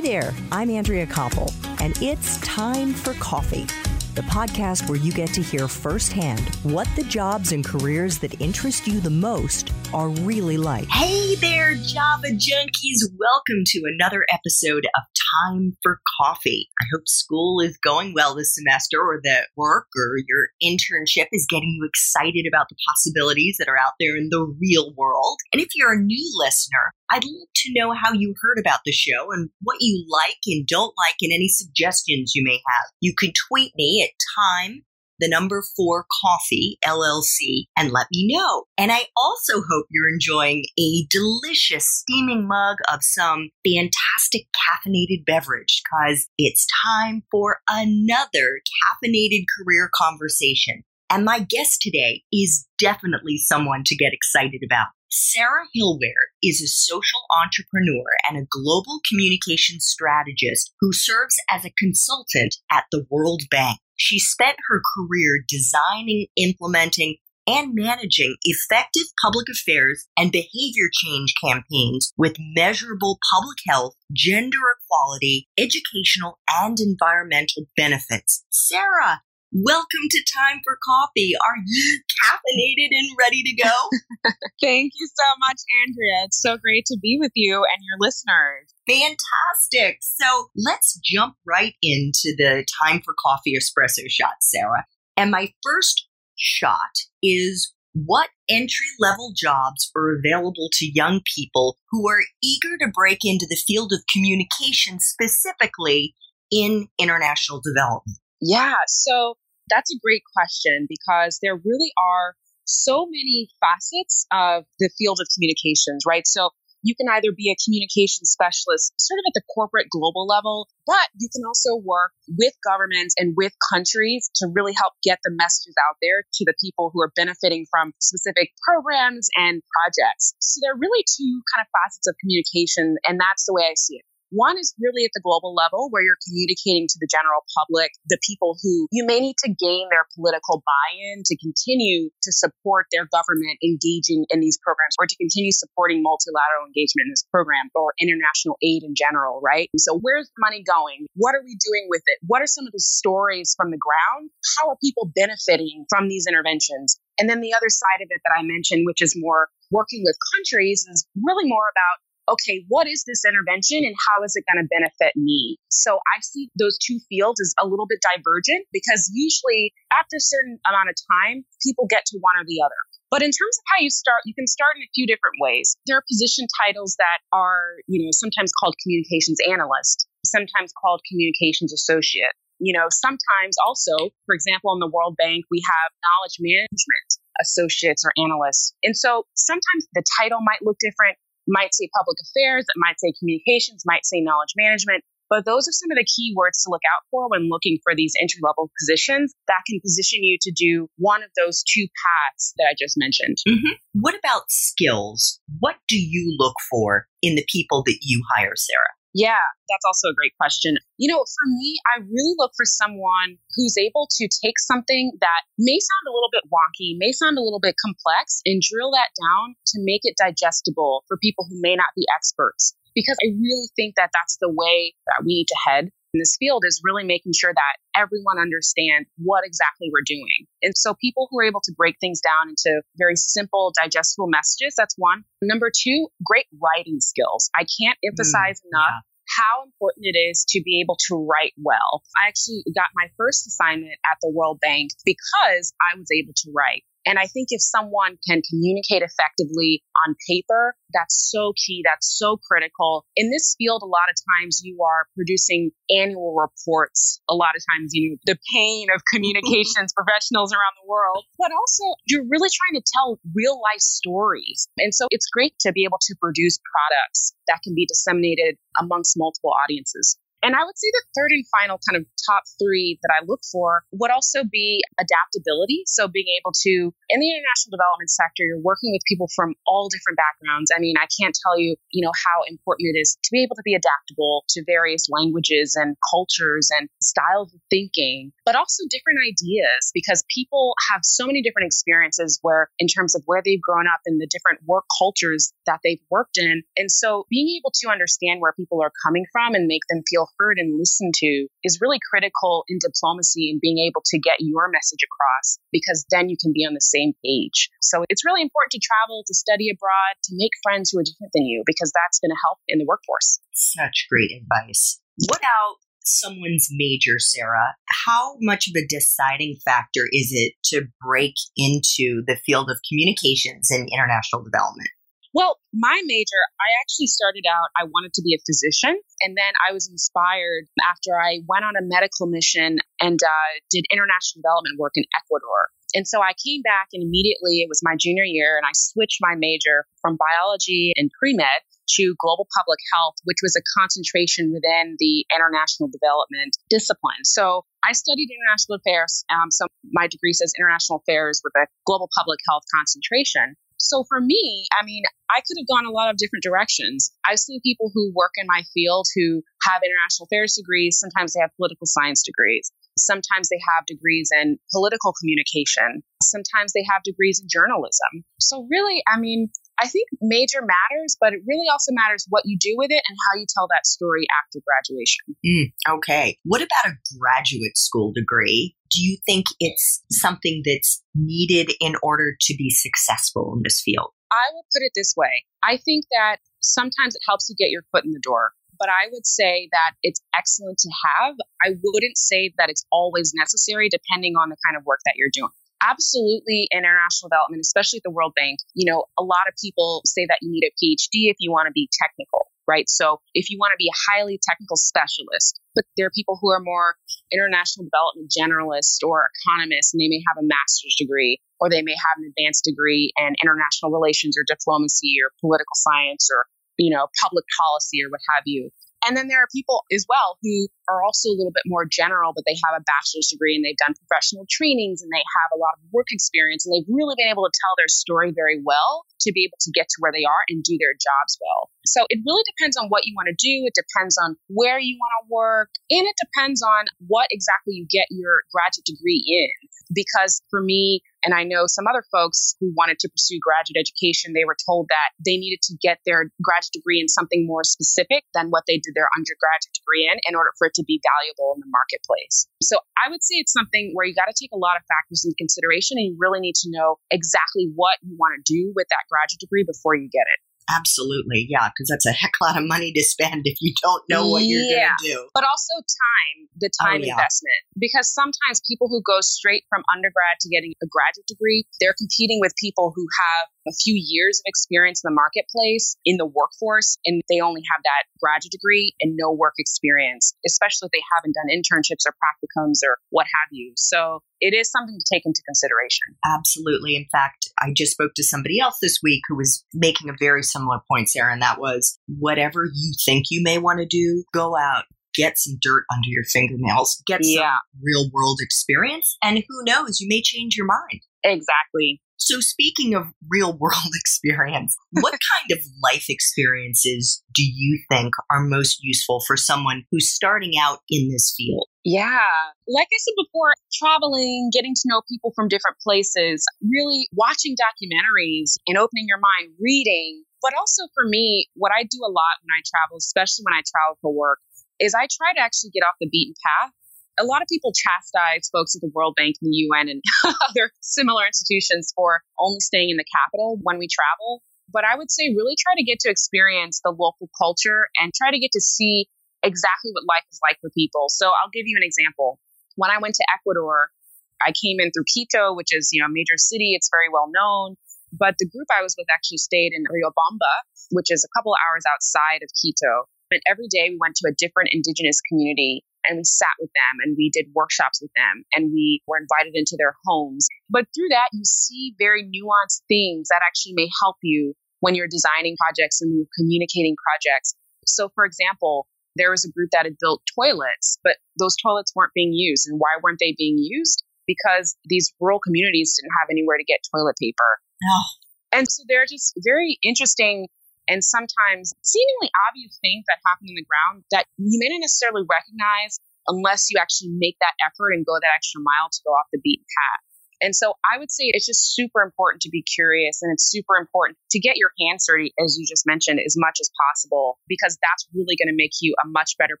Hi there, I'm Andrea Koppel, and it's time for coffee the podcast where you get to hear firsthand what the jobs and careers that interest you the most are really like. Hey there, Java junkies. Welcome to another episode of Time for Coffee. I hope school is going well this semester, or that work or your internship is getting you excited about the possibilities that are out there in the real world. And if you're a new listener, I'd love to know how you heard about the show and what you like and don't like, and any suggestions you may have. You can tweet me at time the number four coffee LLC and let me know. And I also hope you're enjoying a delicious steaming mug of some fantastic caffeinated beverage because it's time for another caffeinated career conversation. And my guest today is definitely someone to get excited about. Sarah Hillware is a social entrepreneur and a global communication strategist who serves as a consultant at the World Bank. She spent her career designing, implementing, and managing effective public affairs and behavior change campaigns with measurable public health, gender equality, educational, and environmental benefits. Sarah, Welcome to Time for Coffee. Are you caffeinated and ready to go? Thank you so much, Andrea. It's so great to be with you and your listeners. Fantastic. So let's jump right into the Time for Coffee espresso shot, Sarah. And my first shot is what entry level jobs are available to young people who are eager to break into the field of communication, specifically in international development? Yeah, so that's a great question because there really are so many facets of the field of communications, right? So you can either be a communication specialist sort of at the corporate global level, but you can also work with governments and with countries to really help get the messages out there to the people who are benefiting from specific programs and projects. So there are really two kind of facets of communication, and that's the way I see it. One is really at the global level where you're communicating to the general public, the people who you may need to gain their political buy in to continue to support their government engaging in these programs or to continue supporting multilateral engagement in this program or international aid in general, right? And so where's the money going? What are we doing with it? What are some of the stories from the ground? How are people benefiting from these interventions? And then the other side of it that I mentioned, which is more working with countries, is really more about okay, what is this intervention and how is it going to benefit me? So I see those two fields as a little bit divergent because usually after a certain amount of time, people get to one or the other. But in terms of how you start, you can start in a few different ways. There are position titles that are, you know, sometimes called communications analyst, sometimes called communications associate. You know, sometimes also, for example, in the World Bank, we have knowledge management associates or analysts. And so sometimes the title might look different, might say public affairs, it might say communications, might say knowledge management. But those are some of the key words to look out for when looking for these entry level positions that can position you to do one of those two paths that I just mentioned. Mm-hmm. What about skills? What do you look for in the people that you hire, Sarah? Yeah, that's also a great question. You know, for me, I really look for someone who's able to take something that may sound a little bit wonky, may sound a little bit complex, and drill that down to make it digestible for people who may not be experts. Because I really think that that's the way that we need to head in this field is really making sure that everyone understands what exactly we're doing. And so people who are able to break things down into very simple, digestible messages, that's one. Number two, great writing skills. I can't mm, emphasize mm, enough yeah how important it is to be able to write well. I actually got my first assignment at the World Bank because I was able to write. And I think if someone can communicate effectively on paper, that's so key. That's so critical. In this field, a lot of times you are producing annual reports. A lot of times, you know, the pain of communications professionals around the world, but also you're really trying to tell real life stories. And so it's great to be able to produce products that can be disseminated amongst multiple audiences. And I would say the third and final kind of top three that I look for would also be adaptability. So being able to, in the international development sector, you're working with people from all different backgrounds. I mean, I can't tell you, you know, how important it is to be able to be adaptable to various languages and cultures and styles of thinking, but also different ideas because people have so many different experiences where, in terms of where they've grown up and the different work cultures that they've worked in. And so being able to understand where people are coming from and make them feel heard and listened to is really critical in diplomacy and being able to get your message across because then you can be on the same page. So it's really important to travel, to study abroad, to make friends who are different than you because that's going to help in the workforce. Such great advice. What about someone's major, Sarah? How much of a deciding factor is it to break into the field of communications and international development? Well, my major, I actually started out, I wanted to be a physician. And then I was inspired after I went on a medical mission and uh, did international development work in Ecuador. And so I came back and immediately, it was my junior year, and I switched my major from biology and pre med to global public health, which was a concentration within the international development discipline. So I studied international affairs. Um, so my degree says international affairs with a global public health concentration. So for me, I mean, I could have gone a lot of different directions. I've seen people who work in my field who have international affairs degrees. Sometimes they have political science degrees. Sometimes they have degrees in political communication. Sometimes they have degrees in journalism. So really, I mean, I think major matters, but it really also matters what you do with it and how you tell that story after graduation. Mm, okay. What about a graduate school degree? Do you think it's something that's needed in order to be successful in this field? I will put it this way I think that sometimes it helps you get your foot in the door. But I would say that it's excellent to have. I wouldn't say that it's always necessary depending on the kind of work that you're doing absolutely in international development, especially at the World Bank. You know, a lot of people say that you need a PhD if you want to be technical, right? So if you want to be a highly technical specialist, but there are people who are more international development generalists or economists, and they may have a master's degree or they may have an advanced degree in international relations or diplomacy or political science or you know public policy or what have you and then there are people as well who are also a little bit more general, but they have a bachelor's degree and they've done professional trainings and they have a lot of work experience and they've really been able to tell their story very well to be able to get to where they are and do their jobs well. So it really depends on what you want to do. It depends on where you want to work and it depends on what exactly you get your graduate degree in. Because for me, and I know some other folks who wanted to pursue graduate education, they were told that they needed to get their graduate degree in something more specific than what they did their undergraduate degree in in order for it to be valuable in the marketplace. So I would say it's something where you got to take a lot of factors into consideration and you really need to know exactly what you want to do with that graduate degree before you get it. Absolutely, yeah, because that's a heck lot of money to spend if you don't know what you're yeah. going to do. But also time, the oh, time Oh, yeah. investment. Because sometimes people who go straight from undergrad to getting a graduate degree, they're competing with people who have a few years of experience in the marketplace, in the workforce, and they only have that graduate degree and no work experience, especially if they haven't done internships or practicums or what have you. So it is something to take into consideration. Absolutely. In fact, I just spoke to somebody else this week who was making a very similar point, Sarah, and that was whatever you think you may want to do, go out, get some dirt under your fingernails, get some Yeah. real world experience, and who knows, you may change your mind. Exactly. So, speaking of real world experience, what kind of life experiences do you think are most useful for someone who's starting out in this field? Yeah. Like I said before, traveling, getting to know people from different places, really watching documentaries and opening your mind, reading. But also for me, what I do a lot when I travel, especially when I travel for work, is I try to actually get off the beaten path. A lot of people chastise folks at the World Bank and the UN and other similar institutions for only staying in the capital when we travel. But I would say really try to get to experience the local culture and try to get to see exactly what life is like for people. So I'll give you an example. When I went to Ecuador, I came in through Quito, which is, you know, a major city. It's very well known. But the group I was with actually stayed in Riobamba, which is a couple hours outside of Quito. And every day we went to a different indigenous community and we sat with them and we did workshops with them and we were invited into their homes. But through that, you see very nuanced things that actually may help you when you're designing projects and you're communicating projects. So, for example, there was a group that had built toilets, but those toilets weren't being used. And why weren't they being used? Because these rural communities didn't have anywhere to get toilet paper. Oh. And so they're just very interesting and sometimes seemingly obvious things that happen in the ground that you may not necessarily recognize unless you actually make that effort and go that extra mile to go off the beaten path. And so I would say it's just super important to be curious and it's super important to get your hands dirty, as you just mentioned, as much as possible, because that's really going to make you a much better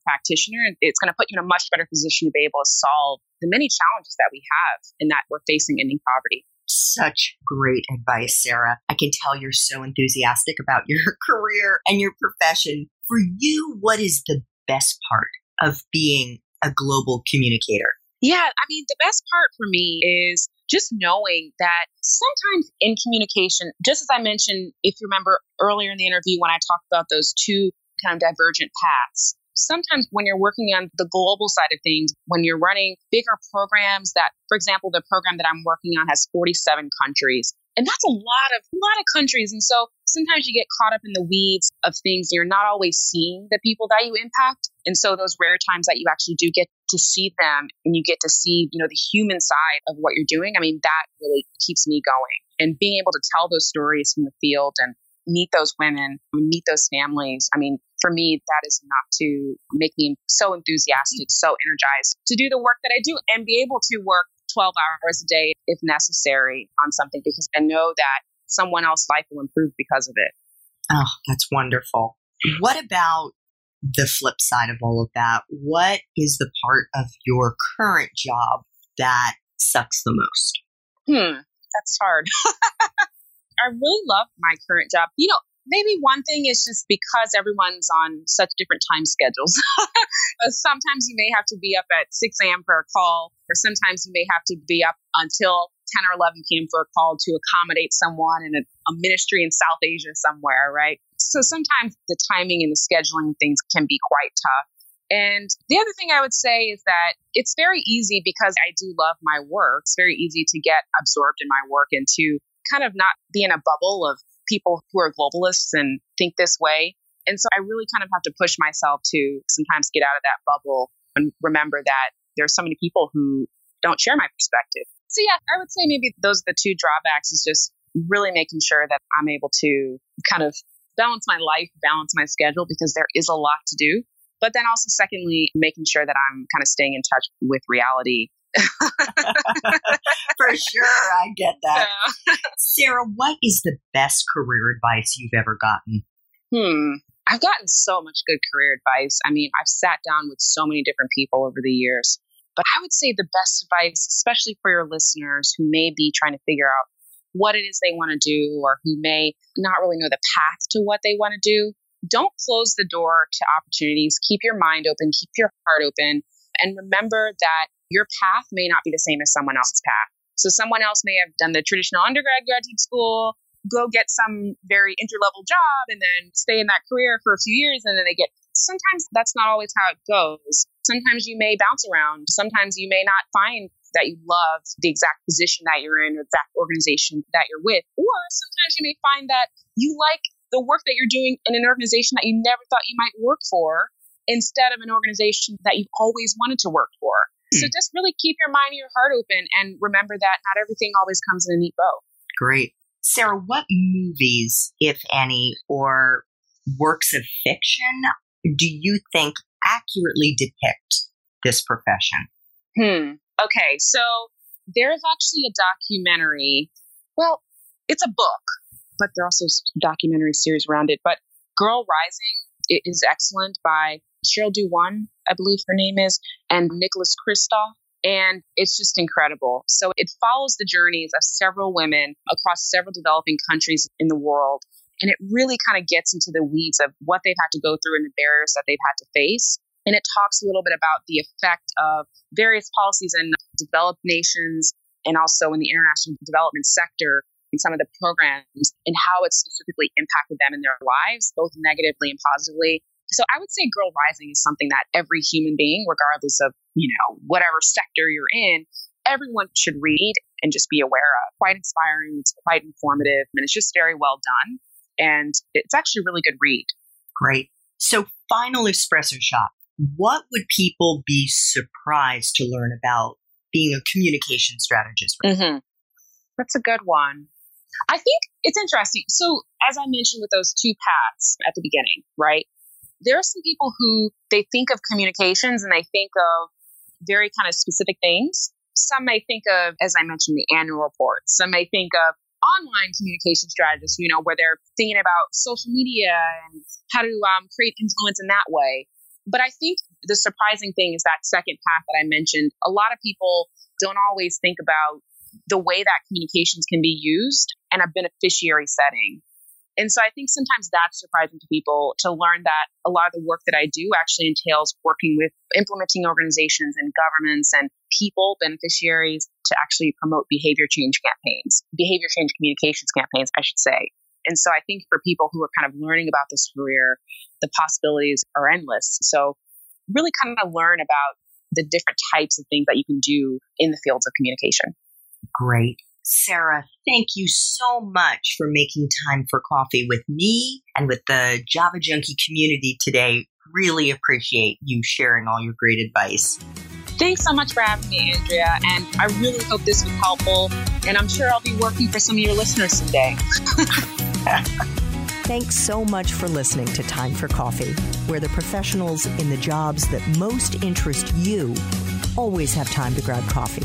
practitioner. And it's going to put you in a much better position to be able to solve the many challenges that we have and that we're facing ending poverty. Such great advice, Sarah. I can tell you're so enthusiastic about your career and your profession. For you, what is the best part of being a global communicator? Yeah, I mean, the best part for me is just knowing that sometimes in communication, just as I mentioned, if you remember earlier in the interview when I talked about those two kind of divergent paths, sometimes when you're working on the global side of things, when you're running bigger programs that, for example, the program that I'm working on has 47 countries. And that's a lot of a lot of countries. And so sometimes you get caught up in the weeds of things. You're not always seeing the people that you impact. And so those rare times that you actually do get to see them and you get to see, you know, the human side of what you're doing, I mean, that really keeps me going. And being able to tell those stories from the field and meet those women, meet those families. I mean, for me, that is enough to make me so enthusiastic, so energized to do the work that I do and be able to work 12 hours a day if necessary on something because I know that someone else's life will improve because of it. Oh, that's wonderful. What about the flip side of all of that? What is the part of your current job that sucks the most? Hmm, that's hard. I really love my current job. You know, maybe one thing is just because everyone's on such different time schedules. Uh, sometimes you may have to be up at 6 a.m. for a call, or sometimes you may have to be up until 10 or 11 p.m. for a call to accommodate someone in a, a ministry in South Asia somewhere, right? So sometimes the timing and the scheduling things can be quite tough. And the other thing I would say is that it's very easy because I do love my work. It's very easy to get absorbed in my work and to kind of not be in a bubble of people who are globalists and think this way. And so I really kind of have to push myself to sometimes get out of that bubble and remember that there's so many people who don't share my perspective. So yeah, I would say maybe those are the two drawbacks is just really making sure that I'm able to kind of balance my life, balance my schedule because there is a lot to do. But then also secondly, making sure that I'm kind of staying in touch with reality For sure, I get that. Yeah. Sarah, what is the best career advice you've ever gotten? Hmm. I've gotten so much good career advice. I mean, I've sat down with so many different people over the years. But I would say the best advice, especially for your listeners who may be trying to figure out what it is they want to do or who may not really know the path to what they want to do, don't close the door to opportunities. Keep your mind open, keep your heart open, and remember that your path may not be the same as someone else's path. So someone else may have done the traditional undergrad graduate school, go get some very entry level job and then stay in that career for a few years and then they get sometimes that's not always how it goes. Sometimes you may bounce around. Sometimes you may not find that you love the exact position that you're in or exact organization that you're with. Or sometimes you may find that you like the work that you're doing in an organization that you never thought you might work for instead of an organization that you've always wanted to work for. So hmm. just really keep your mind and your heart open and remember that not everything always comes in a neat bow. Great. Sarah, what movies, if any, or works of fiction do you think accurately depict this profession? Hmm. Okay, so there's actually a documentary. Well, it's a book, but there are also documentary series around it. But Girl Rising is excellent by Sheryl WuDunn, I believe her name is, and Nicholas Kristof. And it's just incredible. So it follows the journeys of several women across several developing countries in the world. And it really kind of gets into the weeds of what they've had to go through and the barriers that they've had to face. And it talks a little bit about the effect of various policies in developed nations and also in the international development sector and some of the programs and how it's specifically impacted them in their lives, both negatively and positively. So I would say Girl Rising is something that every human being, regardless of, you know, whatever sector you're in, everyone should read and just be aware of. Quite inspiring, it's quite informative, and it's just very well done. And it's actually a really good read. Great. So final espresso shot, what would people be surprised to learn about being a communication strategist? Mm-hmm. That's a good one. I think it's interesting. So, as I mentioned with those two paths at the beginning, right? There are some people who they think of communications and they think of very kind of specific things. Some may think of, as I mentioned, the annual report. Some may think of online communication strategists, you know, where they're thinking about social media and how to um, create influence in that way. But I think the surprising thing is that second path that I mentioned. A lot of people don't always think about the way that communications can be used in a beneficiary setting. And so I think sometimes that's surprising to people to learn that a lot of the work that I do actually entails working with implementing organizations and governments and people, beneficiaries, to actually promote behavior change campaigns, behavior change communications campaigns, I should say. And so I think for people who are kind of learning about this career, the possibilities are endless. So really kind of learn about the different types of things that you can do in the fields of communication. Great. Sarah, thank you so much for making time for coffee with me and with the Java Junkie community today. Really appreciate you sharing all your great advice. Thanks so much for having me, Andrea. And I really hope this was helpful. And I'm sure I'll be working for some of your listeners someday. Thanks so much for listening to Time for Coffee, where the professionals in the jobs that most interest you always have time to grab coffee